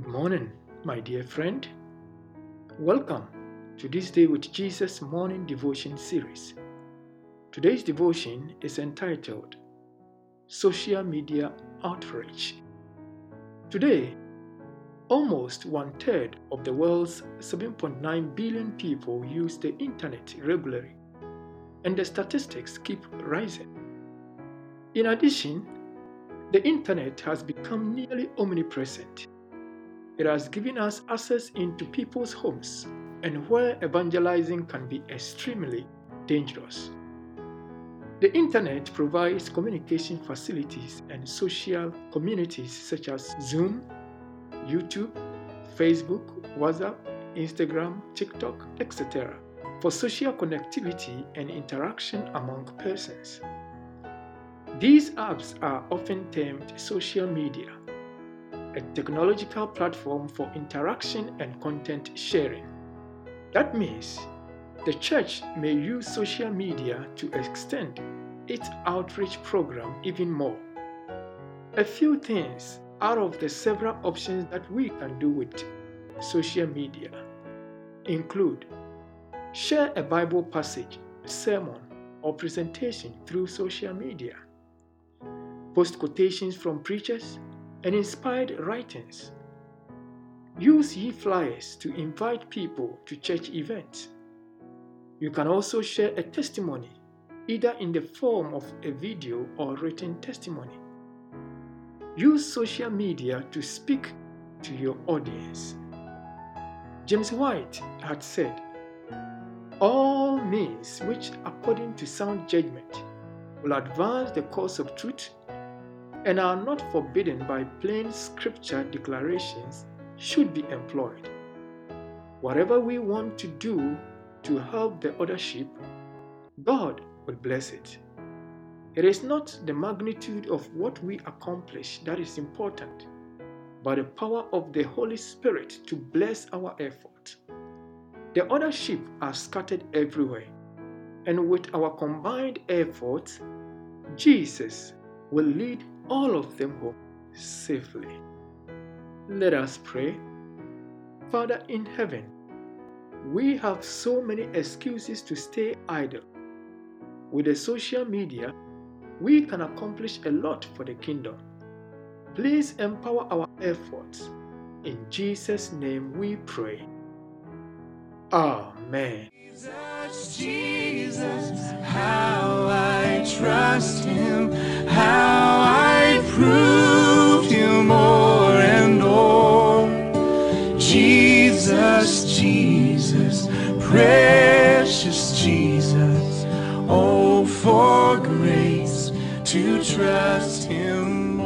Good morning, my dear friend. Welcome to this Day with Jesus morning devotion series. Today's devotion is entitled Social Media Outreach. Today, almost one third of the world's 7.9 billion people use the internet regularly, and the statistics keep rising. In addition, the internet has become nearly omnipresent it has given us access into people's homes and where evangelizing can be extremely dangerous. The internet provides communication facilities and social communities such as Zoom, YouTube, Facebook, WhatsApp, Instagram, TikTok, etc., for social connectivity and interaction among persons. These apps are often termed social media a technological platform for interaction and content sharing. That means the church may use social media to extend its outreach program even more. A few things out of the several options that we can do with social media include share a Bible passage, sermon, or presentation through social media, post quotations from preachers, and inspired writings. Use e-flyers to invite people to church events. You can also share a testimony, either in the form of a video or written testimony. Use social media to speak to your audience. James White had said, All means which, according to sound judgment, will advance the cause of truth and are not forbidden by plain scripture declarations should be employed. Whatever we want to do to help the other sheep, God will bless it. It is not the magnitude of what we accomplish that is important, but the power of the Holy Spirit to bless our effort. The other sheep are scattered everywhere, and with our combined efforts, Jesus will lead all of them home safely. Let us pray. Father in heaven, we have so many excuses to stay idle. With the social media, we can accomplish a lot for the kingdom. Please empower our efforts. In Jesus' name we pray. Amen. Jesus, Jesus, how I trust Him, how precious Jesus, oh, for grace to trust Him